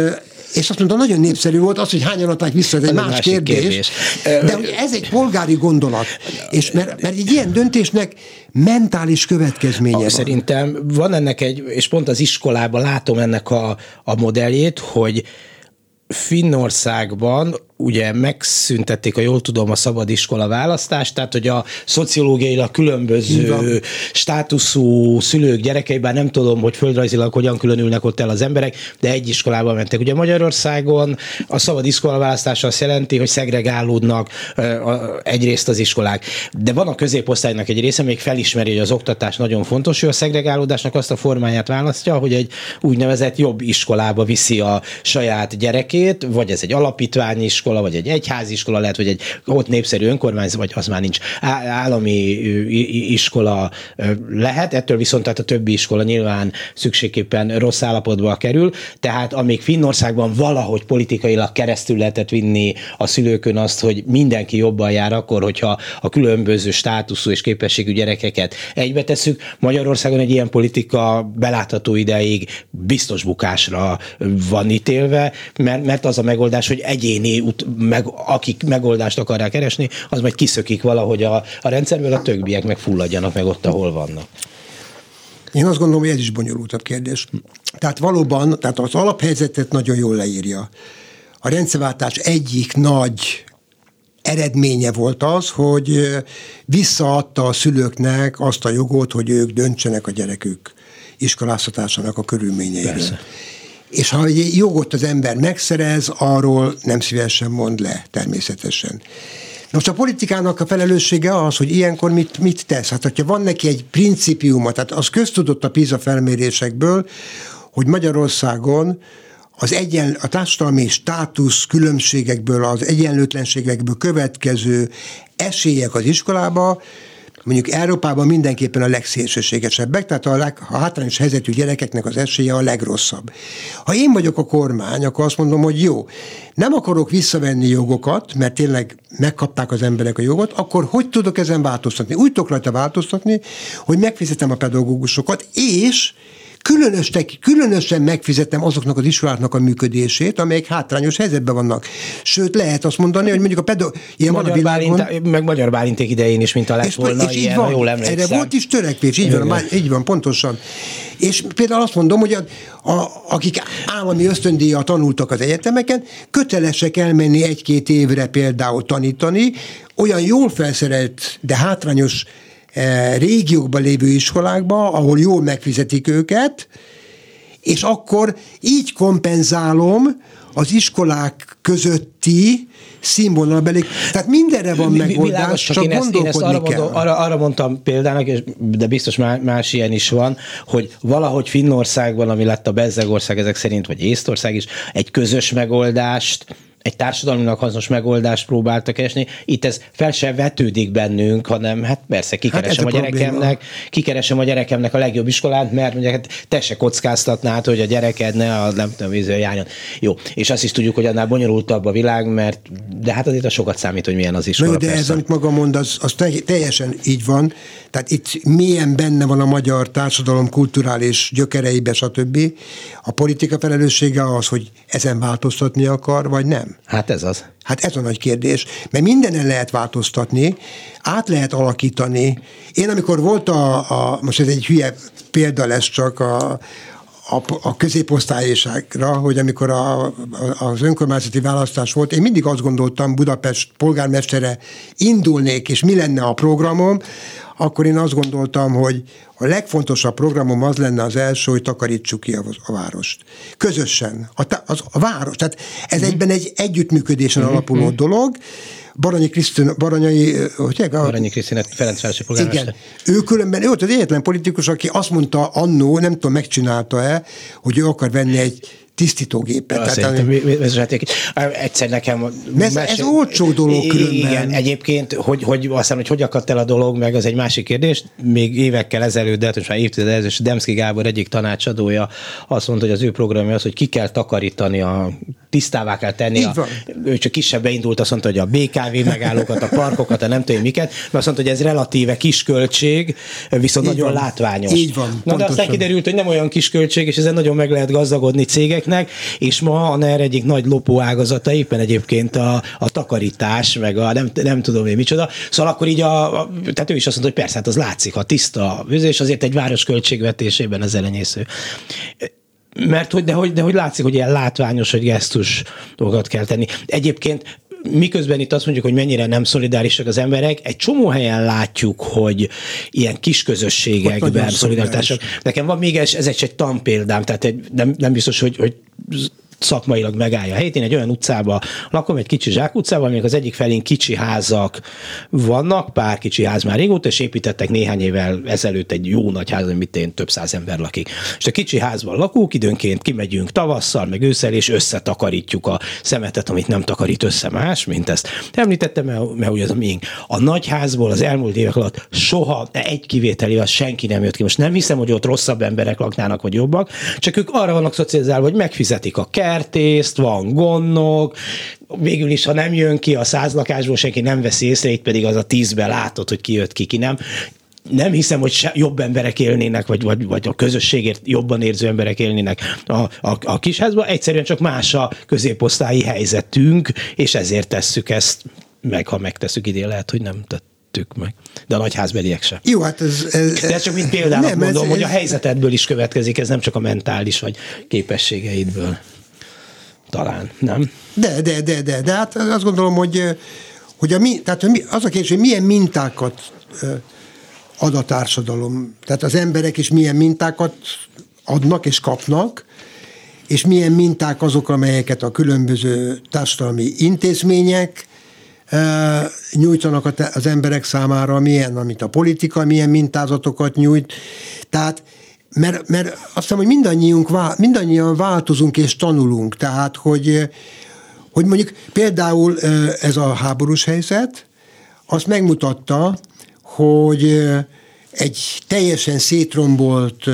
és azt mondta, nagyon népszerű volt az, hogy hányan adták vissza, ez egy más, más kérdés, kérdés. De ez egy polgári gondolat. És mert, mert egy ilyen döntésnek mentális következménye van. Szerintem van ennek egy, és pont az iskolában látom ennek a, a modelljét, hogy Finnországban ugye megszüntették, a jól tudom, a szabadiskola választást, tehát hogy a szociológiailag különböző státuszú szülők gyerekeiben nem tudom, hogy földrajzilag hogyan különülnek ott el az emberek, de egy iskolába mentek. Ugye Magyarországon a szabadiskola választása azt jelenti, hogy szegregálódnak egyrészt az iskolák. De van a középosztálynak egy része, még felismeri, hogy az oktatás nagyon fontos, ő a szegregálódásnak azt a formáját választja, hogy egy úgynevezett jobb iskolába viszi a saját gyerekét, vagy ez egy alapítványi iskola, iskola, vagy egy egyházi iskola lehet, vagy egy ott népszerű önkormányzat, vagy az már nincs állami iskola lehet, ettől viszont tehát a többi iskola nyilván szükségképpen rossz állapotba kerül, tehát amíg Finnországban valahogy politikailag keresztül lehetett vinni a szülőkön azt, hogy mindenki jobban jár akkor, hogyha a különböző státuszú és képességű gyerekeket egybe tesszük. Magyarországon egy ilyen politika belátható ideig biztos bukásra van ítélve, mert, mert az a megoldás, hogy egyéni meg, akik megoldást akarják keresni, az majd kiszökik valahogy a, a rendszerből, a többiek meg fulladjanak meg ott, ahol vannak. Én azt gondolom, hogy ez is bonyolultabb kérdés. Tehát valóban, tehát az alaphelyzetet nagyon jól leírja. A rendszerváltás egyik nagy eredménye volt az, hogy visszaadta a szülőknek azt a jogot, hogy ők döntsenek a gyerekük iskoláztatásának a körülményeiről. Persze. És ha egy jogot az ember megszerez, arról nem szívesen mond le, természetesen. Most a politikának a felelőssége az, hogy ilyenkor mit, mit tesz. Hát, hogyha van neki egy principiuma, tehát az köztudott a PISA felmérésekből, hogy Magyarországon az egyen, a társadalmi státusz különbségekből, az egyenlőtlenségekből következő esélyek az iskolába mondjuk Európában mindenképpen a legszélsőségesebbek, tehát a, a hátrányos helyzetű gyerekeknek az esélye a legrosszabb. Ha én vagyok a kormány, akkor azt mondom, hogy jó, nem akarok visszavenni jogokat, mert tényleg megkapták az emberek a jogot, akkor hogy tudok ezen változtatni? Úgy tudok rajta változtatni, hogy megfizetem a pedagógusokat, és különös, különösen megfizetem azoknak az iskoláknak a működését, amelyek hátrányos helyzetben vannak. Sőt, lehet azt mondani, hogy mondjuk a pedo... Ilyen Magyar van a világon, Bálint, meg Magyar Bálinték idején is, mint a lett és, volna, és ilyen, így van, jól emlékszem. Erre volt is törekvés, így van, így van, pontosan. És például azt mondom, hogy a, a, akik állami ösztöndíjat tanultak az egyetemeken, kötelesek elmenni egy-két évre például tanítani, olyan jól felszerelt, de hátrányos régiókban lévő iskolákba, ahol jól megfizetik őket, és akkor így kompenzálom az iskolák közötti színvonalbeli, tehát mindenre van mi, megoldás, világos, csak, csak én ezt, én ezt arra, mondom, arra, arra mondtam példának, de biztos más, más ilyen is van, hogy valahogy Finnországban, ami lett a Bezzegország ezek szerint, vagy Észtország is, egy közös megoldást egy társadalmilag hasznos megoldást próbáltak keresni. Itt ez fel sem vetődik bennünk, hanem hát persze kikeresem hát a, a gyerekemnek, kikeresem a gyerekemnek a legjobb iskolát, mert mondják, hát te se kockáztatnád, hogy a gyereked ne a nem tudom, víző járjon. Jó, és azt is tudjuk, hogy annál bonyolultabb a világ, mert de hát azért a sokat számít, hogy milyen az iskola. Na, de persze. ez, amit maga mond, az, az teljesen így van. Tehát itt milyen benne van a magyar társadalom kulturális gyökereibe, stb. A politika felelőssége az, hogy ezen változtatni akar, vagy nem. Hát ez az. Hát ez a nagy kérdés, mert mindenen lehet változtatni, át lehet alakítani. Én amikor volt a, a most ez egy hülye példa lesz csak a, a, a hogy amikor a, a, az önkormányzati választás volt, én mindig azt gondoltam, Budapest polgármestere indulnék, és mi lenne a programom, akkor én azt gondoltam, hogy a legfontosabb programom az lenne az első, hogy takarítsuk ki a, a várost. Közösen. A, az, a város. Tehát ez uh-huh. egyben egy együttműködésen uh-huh. alapuló uh-huh. dolog. Baranyi Krisztin, Baranyai, hogy Baranyi Krisztin, Ferencvárosi polgármester. Igen. Ő különben, ő volt az egyetlen politikus, aki azt mondta annó, nem tudom, megcsinálta-e, hogy ő akar venni egy tisztítógépet. Tehát, ami... Egyszer nekem... Ez, mesél... ez olcsó dolog különben. Igen, egyébként, hogy, hogy aztán, hogy hogy akadt el a dolog, meg az egy másik kérdés. Még évekkel ezelőtt, de hát most már évtized ezelőtt, Demszki Gábor egyik tanácsadója azt mondta, hogy az ő programja az, hogy ki kell takarítani a tisztává kell tenni. A, ő csak kisebb beindult, azt mondta, hogy a BKV megállókat, a parkokat, a nem tudom miket, mert azt mondta, hogy ez relatíve kis költség, viszont Így nagyon van. látványos. Így van. Na, pontosan. de aztán kiderült, hogy nem olyan kis költség, és ezen nagyon meg lehet gazdagodni cégeknek, és ma a NER egyik nagy lopó ágazata éppen egyébként a, a takarítás, meg a nem, nem tudom én micsoda. Szóval akkor így a, a tehát ő is azt mondta, hogy persze, hát az látszik, ha tiszta a és azért egy város költségvetésében az elenyésző mert hogy, de hogy, de hogy látszik, hogy ilyen látványos, hogy gesztus dolgokat kell tenni. Egyébként miközben itt azt mondjuk, hogy mennyire nem szolidárisak az emberek, egy csomó helyen látjuk, hogy ilyen kis közösségekben szolidaritások. Nekem van még ez, ez egy, egy tanpéldám, tehát egy, nem, nem biztos, hogy, hogy szakmailag megállja a helyét. Én egy olyan utcába lakom, egy kicsi zsákutcában, még az egyik felén kicsi házak vannak, pár kicsi ház már régóta, és építettek néhány évvel ezelőtt egy jó nagy ház, amit én több száz ember lakik. És a kicsi házban lakók, időnként kimegyünk tavasszal, meg ősszel, és összetakarítjuk a szemetet, amit nem takarít össze más, mint ezt említettem, mert, mert ugye az a miénk. A nagy házból az elmúlt évek alatt soha egy kivételével senki nem jött ki. Most nem hiszem, hogy ott rosszabb emberek laknának, vagy jobbak, csak ők arra vannak szocializálva, hogy megfizetik a kell, kertészt, van gondnok, végül is, ha nem jön ki a száz lakásból, senki nem veszi észre, itt pedig az a tízbe látod, hogy ki jött ki, ki nem nem hiszem, hogy se, jobb emberek élnének, vagy, vagy, vagy a közösségért jobban érző emberek élnének a, a, a kisházban. Egyszerűen csak más a középosztályi helyzetünk, és ezért tesszük ezt, meg ha megtesszük idén, lehet, hogy nem tettük meg. De a nagyházbeliek sem. Jó, hát ez... ez De csak mint például mondom, ez, hogy a helyzetedből is következik, ez nem csak a mentális vagy képességeidből. Talán, nem? De, de, de, de, de hát azt gondolom, hogy, hogy a mi, tehát az a kérdés, hogy milyen mintákat ad a társadalom. Tehát az emberek is milyen mintákat adnak és kapnak, és milyen minták azok, amelyeket a különböző társadalmi intézmények nyújtanak az emberek számára, milyen, amit a politika, milyen mintázatokat nyújt. Tehát mert, mert azt hiszem, hogy mindannyiunk, mindannyian változunk és tanulunk. Tehát, hogy, hogy mondjuk például ez a háborús helyzet, azt megmutatta, hogy egy teljesen szétrombolt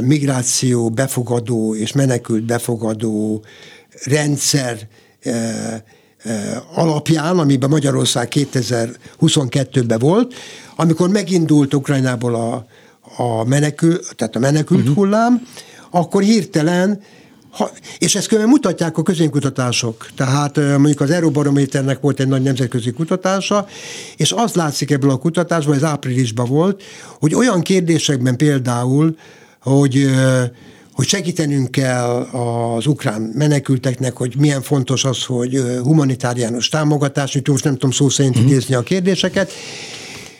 migráció befogadó és menekült befogadó rendszer alapján, amiben Magyarország 2022-ben volt, amikor megindult Ukrajnából a, a menekül, tehát a menekült uh-huh. hullám, akkor hirtelen ha, és ezt különben mutatják a közénkutatások. Tehát mondjuk az Euróbarométernek volt egy nagy nemzetközi kutatása, és az látszik ebből a kutatásból, ez áprilisban volt, hogy olyan kérdésekben például, hogy hogy segítenünk kell az ukrán menekülteknek, hogy milyen fontos az, hogy humanitáriánus támogatás, hogy most nem tudom szó szerint mhm. idézni a kérdéseket,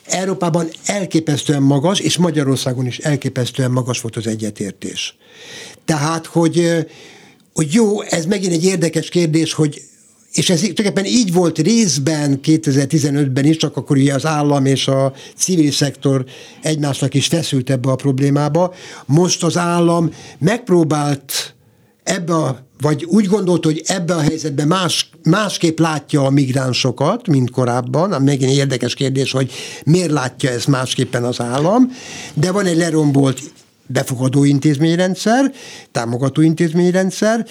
Európában elképesztően magas, és Magyarországon is elképesztően magas volt az egyetértés. Tehát, hogy, hogy jó, ez megint egy érdekes kérdés, hogy és ez tulajdonképpen így volt részben 2015-ben is, csak akkor ugye az állam és a civil szektor egymásnak is feszült ebbe a problémába. Most az állam megpróbált ebbe a, vagy úgy gondolt, hogy ebbe a helyzetben más, másképp látja a migránsokat, mint korábban. Megint érdekes kérdés, hogy miért látja ezt másképpen az állam, de van egy lerombolt befogadó intézményrendszer, támogató intézményrendszer,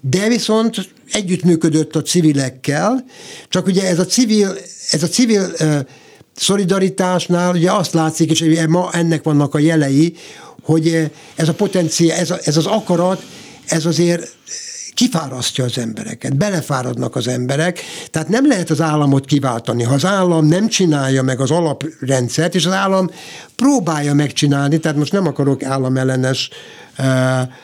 de viszont együttműködött a civilekkel, csak ugye ez a civil, ez a civil uh, szolidaritásnál ugye azt látszik, és ma ennek vannak a jelei, hogy ez a potenciál, ez, ez az akarat, ez azért kifárasztja az embereket, belefáradnak az emberek, tehát nem lehet az államot kiváltani. Ha az állam nem csinálja meg az alaprendszert, és az állam próbálja megcsinálni, tehát most nem akarok államellenes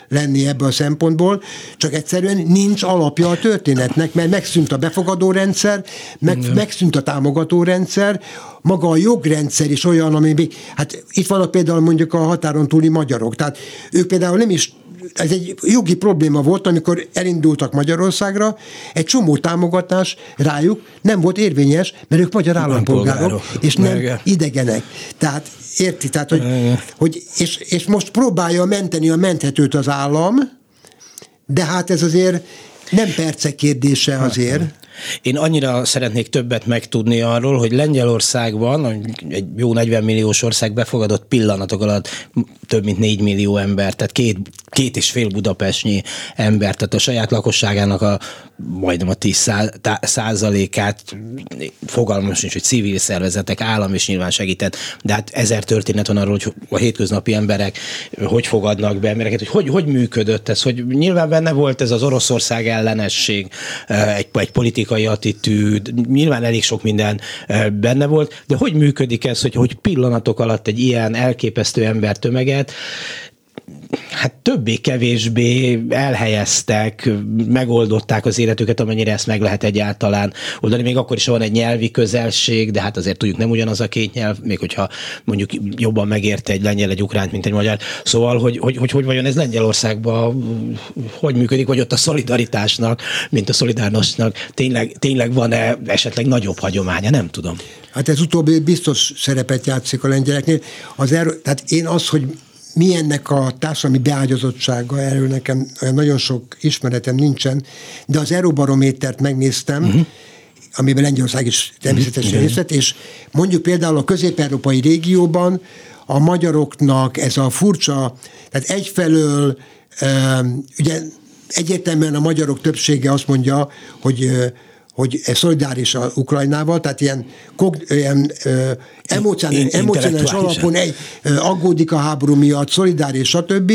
lenni ebből a szempontból, csak egyszerűen nincs alapja a történetnek, mert megszűnt a befogadó rendszer, meg, megszűnt a támogató rendszer, maga a jogrendszer is olyan, ami hát itt vannak például mondjuk a határon túli magyarok, tehát ők például nem is ez egy jogi probléma volt, amikor elindultak Magyarországra, egy csomó támogatás rájuk nem volt érvényes, mert ők magyar állampolgárok, és nem Mege. idegenek. Tehát érti, tehát, hogy, hogy és, és most próbálja menteni a menthetőt az állam, de hát ez azért nem percek kérdése azért. Én annyira szeretnék többet megtudni arról, hogy Lengyelországban, egy jó 40 milliós ország befogadott pillanatok alatt több mint 4 millió ember, tehát két, két és fél budapestnyi ember, tehát a saját lakosságának a majdnem a 10 százalékát fogalmam sincs, hogy civil szervezetek, állam is nyilván segített, de hát ezer történet van arról, hogy a hétköznapi emberek hogy fogadnak be embereket, hogy hogy, hogy működött ez, hogy nyilván benne volt ez az Oroszország ellenesség, eh, egy, egy politikai attitűd, nyilván elég sok minden eh, benne volt, de hogy működik ez, hogy, hogy pillanatok alatt egy ilyen elképesztő embertömeget hát többé-kevésbé elhelyeztek, megoldották az életüket, amennyire ezt meg lehet egyáltalán oldani. Még akkor is van egy nyelvi közelség, de hát azért tudjuk nem ugyanaz a két nyelv, még hogyha mondjuk jobban megérte egy lengyel, egy ukránt, mint egy magyar. Szóval, hogy hogy, hogy, hogy vajon ez Lengyelországban hogy működik, vagy ott a szolidaritásnak, mint a szolidárnosnak tényleg, tényleg van-e esetleg nagyobb hagyománya, nem tudom. Hát ez utóbbi biztos szerepet játszik a lengyeleknél. Az erő, tehát én az, hogy mi ennek a társadalmi beágyazottsága, erről nekem nagyon sok ismeretem nincsen, de az Euróbarométert megnéztem, uh-huh amiben Lengyelország is természetesen uh-huh. részt vett, és mondjuk például a közép-európai régióban a magyaroknak ez a furcsa, tehát egyfelől ugye egyértelműen a magyarok többsége azt mondja, hogy hogy szolidáris a Ukrajnával, tehát ilyen, ilyen emocionális, emocionális alapon egy, aggódik a háború miatt, szolidáris, stb.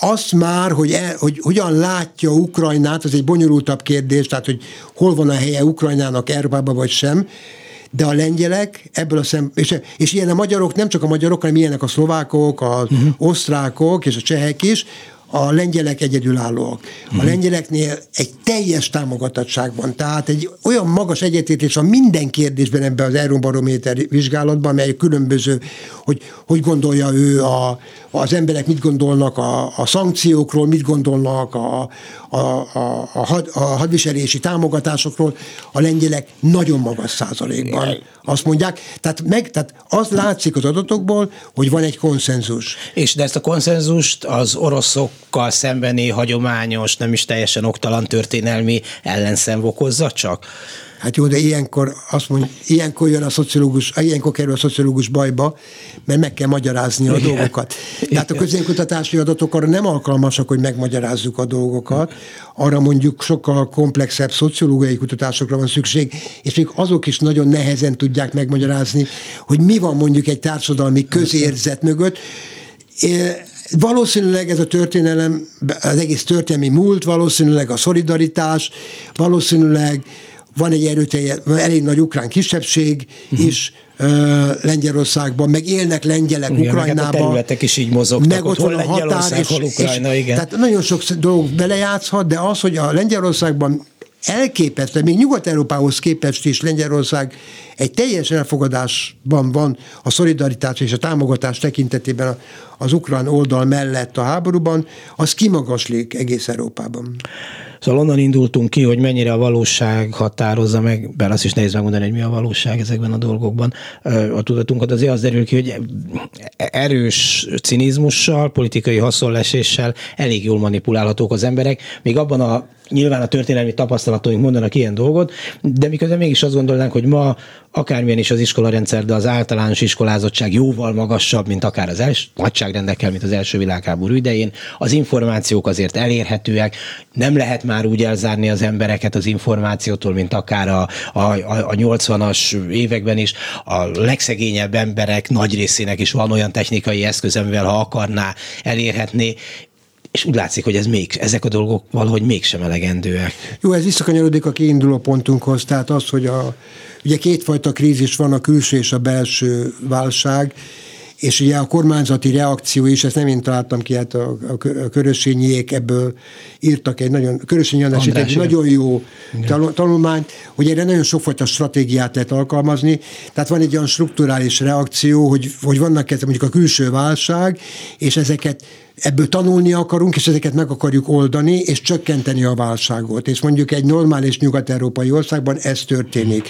Azt már, hogy, el, hogy hogyan látja Ukrajnát, az egy bonyolultabb kérdés, tehát hogy hol van a helye Ukrajnának Európában vagy sem, de a lengyelek ebből a szem, és, és ilyen a magyarok, nem csak a magyarok, hanem ilyenek a szlovákok, az uh-huh. osztrákok és a csehek is, a lengyelek egyedülállóak. A mhm. lengyeleknél egy teljes támogatottság van, tehát egy olyan magas egyetértés van minden kérdésben ebben az Euróbarométer vizsgálatban, mely különböző, hogy hogy gondolja ő a, az emberek mit gondolnak a, a szankciókról, mit gondolnak a, a, a, a, had, a hadviselési támogatásokról, a lengyelek nagyon magas százalékban azt mondják. Tehát, meg, tehát az látszik az adatokból, hogy van egy konszenzus. És de ezt a konszenzust az oroszokkal szembeni hagyományos, nem is teljesen oktalan történelmi ellenszem okozza csak? Hát jó, de ilyenkor azt mondja, ilyenkor jön a szociológus, ilyenkor kerül a szociológus bajba, mert meg kell magyarázni a Igen. dolgokat. Tehát a közénkutatási adatok arra nem alkalmasak, hogy megmagyarázzuk a dolgokat, arra mondjuk sokkal komplexebb szociológiai kutatásokra van szükség, és még azok is nagyon nehezen tudják megmagyarázni, hogy mi van mondjuk egy társadalmi közérzet mögött, Valószínűleg ez a történelem, az egész történelmi múlt, valószínűleg a szolidaritás, valószínűleg van egy erőteljes, elég nagy ukrán kisebbség uh-huh. is uh, Lengyelországban, meg élnek lengyelek igen, Ukrajnában. Meg hát a területek is így mozogtak, meg ott, ott van a határ, és, Ukrajna, és, igen. Tehát nagyon sok dolog belejátszhat, de az, hogy a Lengyelországban elképesztő, még Nyugat-Európához képest is Lengyelország egy teljes elfogadásban van a szolidaritás és a támogatás tekintetében az ukrán oldal mellett a háborúban, az kimagaslik egész Európában. Szóval onnan indultunk ki, hogy mennyire a valóság határozza meg, bár azt is nehéz megmondani, hogy mi a valóság ezekben a dolgokban, a tudatunkat, azért az derül ki, hogy erős cinizmussal, politikai haszonleséssel elég jól manipulálhatók az emberek, még abban a nyilván a történelmi tapasztalataink mondanak ilyen dolgot, de miközben mégis azt gondolnánk, hogy ma akármilyen is az iskolarendszer, de az általános iskolázottság jóval magasabb, mint akár az els, nagyságrendekkel, mint az első világháború idején. Az információk azért elérhetőek, nem lehet már úgy elzárni az embereket az információtól, mint akár a, a, a 80-as években is. A legszegényebb emberek nagy részének is van olyan technikai eszköz, amivel ha akarná, elérhetné és úgy látszik, hogy ez még, ezek a dolgok valahogy mégsem elegendőek. Jó, ez visszakanyarodik a kiinduló pontunkhoz, tehát az, hogy a, ugye kétfajta krízis van, a külső és a belső válság, és ugye a kormányzati reakció is, ezt nem én találtam ki, hát a, a, Körösényiek ebből írtak egy nagyon, Körösényi András egy igen. nagyon jó Igen. tanulmányt, hogy erre nagyon sokfajta stratégiát lehet alkalmazni, tehát van egy olyan strukturális reakció, hogy, hogy vannak ezek mondjuk a külső válság, és ezeket ebből tanulni akarunk, és ezeket meg akarjuk oldani, és csökkenteni a válságot. És mondjuk egy normális nyugat-európai országban ez történik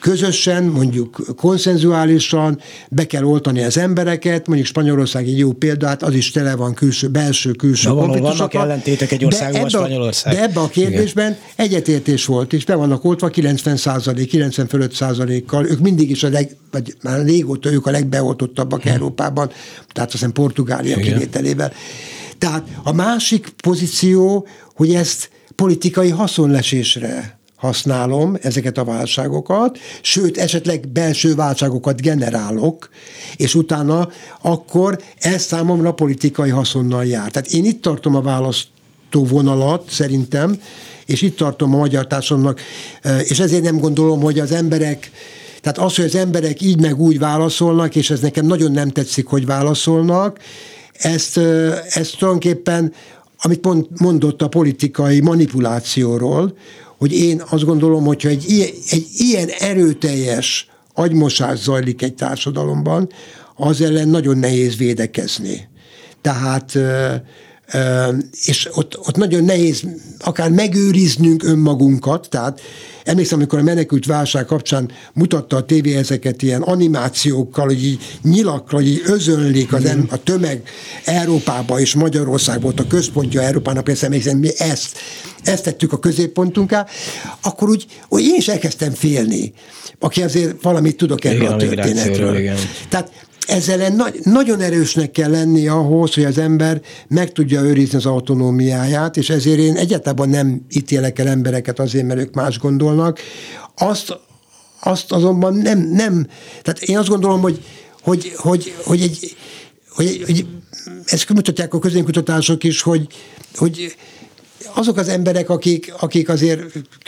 közösen, mondjuk konszenzuálisan be kell oltani az embereket, mondjuk Spanyolország egy jó példa, hát az is tele van külső, belső, külső Na, Vannak ellentétek egy országban, Spanyolország. De ebben a kérdésben Igen. egyetértés volt, és be vannak oltva 90 százalék, 95 százalékkal, ők mindig is a leg, vagy már régóta ők a legbeoltottabbak hmm. Európában, tehát azt hiszem Portugália Igen. kivételével. Tehát a másik pozíció, hogy ezt politikai haszonlesésre használom ezeket a válságokat, sőt, esetleg belső válságokat generálok, és utána akkor ez számomra politikai haszonnal jár. Tehát én itt tartom a választó vonalat, szerintem, és itt tartom a magyar társadalomnak, és ezért nem gondolom, hogy az emberek tehát az, hogy az emberek így meg úgy válaszolnak, és ez nekem nagyon nem tetszik, hogy válaszolnak, ezt, ezt tulajdonképpen, amit mondott a politikai manipulációról, hogy én azt gondolom, hogyha egy ilyen, egy ilyen erőteljes agymosás zajlik egy társadalomban, az ellen nagyon nehéz védekezni. Tehát és ott, ott nagyon nehéz akár megőriznünk önmagunkat, tehát emlékszem, amikor a menekült válság kapcsán mutatta a tévé ezeket ilyen animációkkal, hogy így nyilakkal, hogy így özönlik az em, a tömeg Európába és Magyarország volt a központja Európának, persze emlékszem, mi ezt, ezt tettük a középpontunká, akkor úgy, úgy én is elkezdtem félni, aki azért valamit tudok erről igen, a történetről. Igen. Tehát ezzel nagy, nagyon erősnek kell lenni ahhoz, hogy az ember meg tudja őrizni az autonómiáját, és ezért én egyáltalán nem ítélek el embereket azért, mert ők más gondolnak. Azt, azt azonban nem, nem, tehát én azt gondolom, hogy, hogy, hogy, hogy egy, hogy, hogy ezt mutatják a közénkutatások is, hogy, hogy azok az emberek, akik, akik azért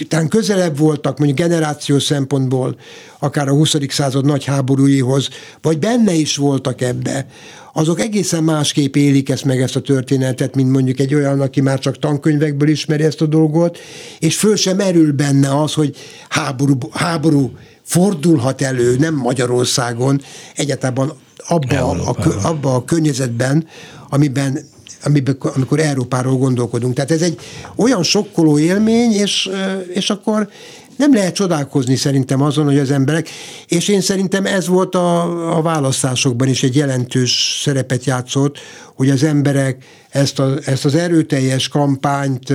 talán közelebb voltak, mondjuk generációs szempontból, akár a 20. század nagy háborúihoz, vagy benne is voltak ebbe, azok egészen másképp élik ezt meg ezt a történetet, mint mondjuk egy olyan, aki már csak tankönyvekből ismeri ezt a dolgot, és föl sem merül benne az, hogy háború, háború fordulhat elő, nem Magyarországon, egyáltalán abba, a, abba a környezetben, amiben amiben, amikor Európáról gondolkodunk. Tehát ez egy olyan sokkoló élmény, és, és akkor nem lehet csodálkozni szerintem azon, hogy az emberek, és én szerintem ez volt a, a választásokban is egy jelentős szerepet játszott, hogy az emberek ezt, a, ezt az erőteljes kampányt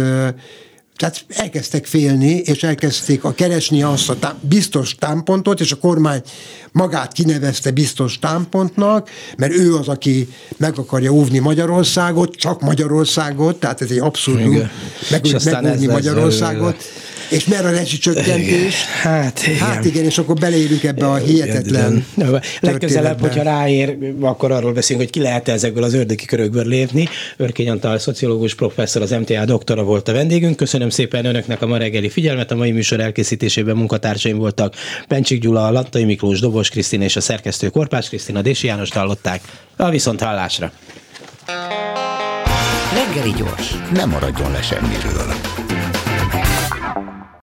tehát elkezdtek félni, és elkezdték a keresni azt a tá- biztos támpontot, és a kormány magát kinevezte biztos támpontnak, mert ő az, aki meg akarja óvni Magyarországot, csak Magyarországot, tehát ez egy abszurdum, meg, megóvni Magyarországot. Lesz, és mer a rezsicsökkentés? Hát igen. hát igen, és akkor beleérünk ebbe a hihetetlen igen. Legközelebb, hogyha ráér, akkor arról beszélünk, hogy ki lehet ezekből az ördöki körökből lépni. Örkény Antal, szociológus professzor, az MTA doktora volt a vendégünk. Köszönöm szépen önöknek a ma reggeli figyelmet. A mai műsor elkészítésében munkatársaim voltak Pencsik Gyula, Lattai Miklós, Dobos Krisztina és a szerkesztő Korpás Krisztina, Dési János hallották. A viszont hallásra. Reggeli gyors, nem maradjon le semmiről.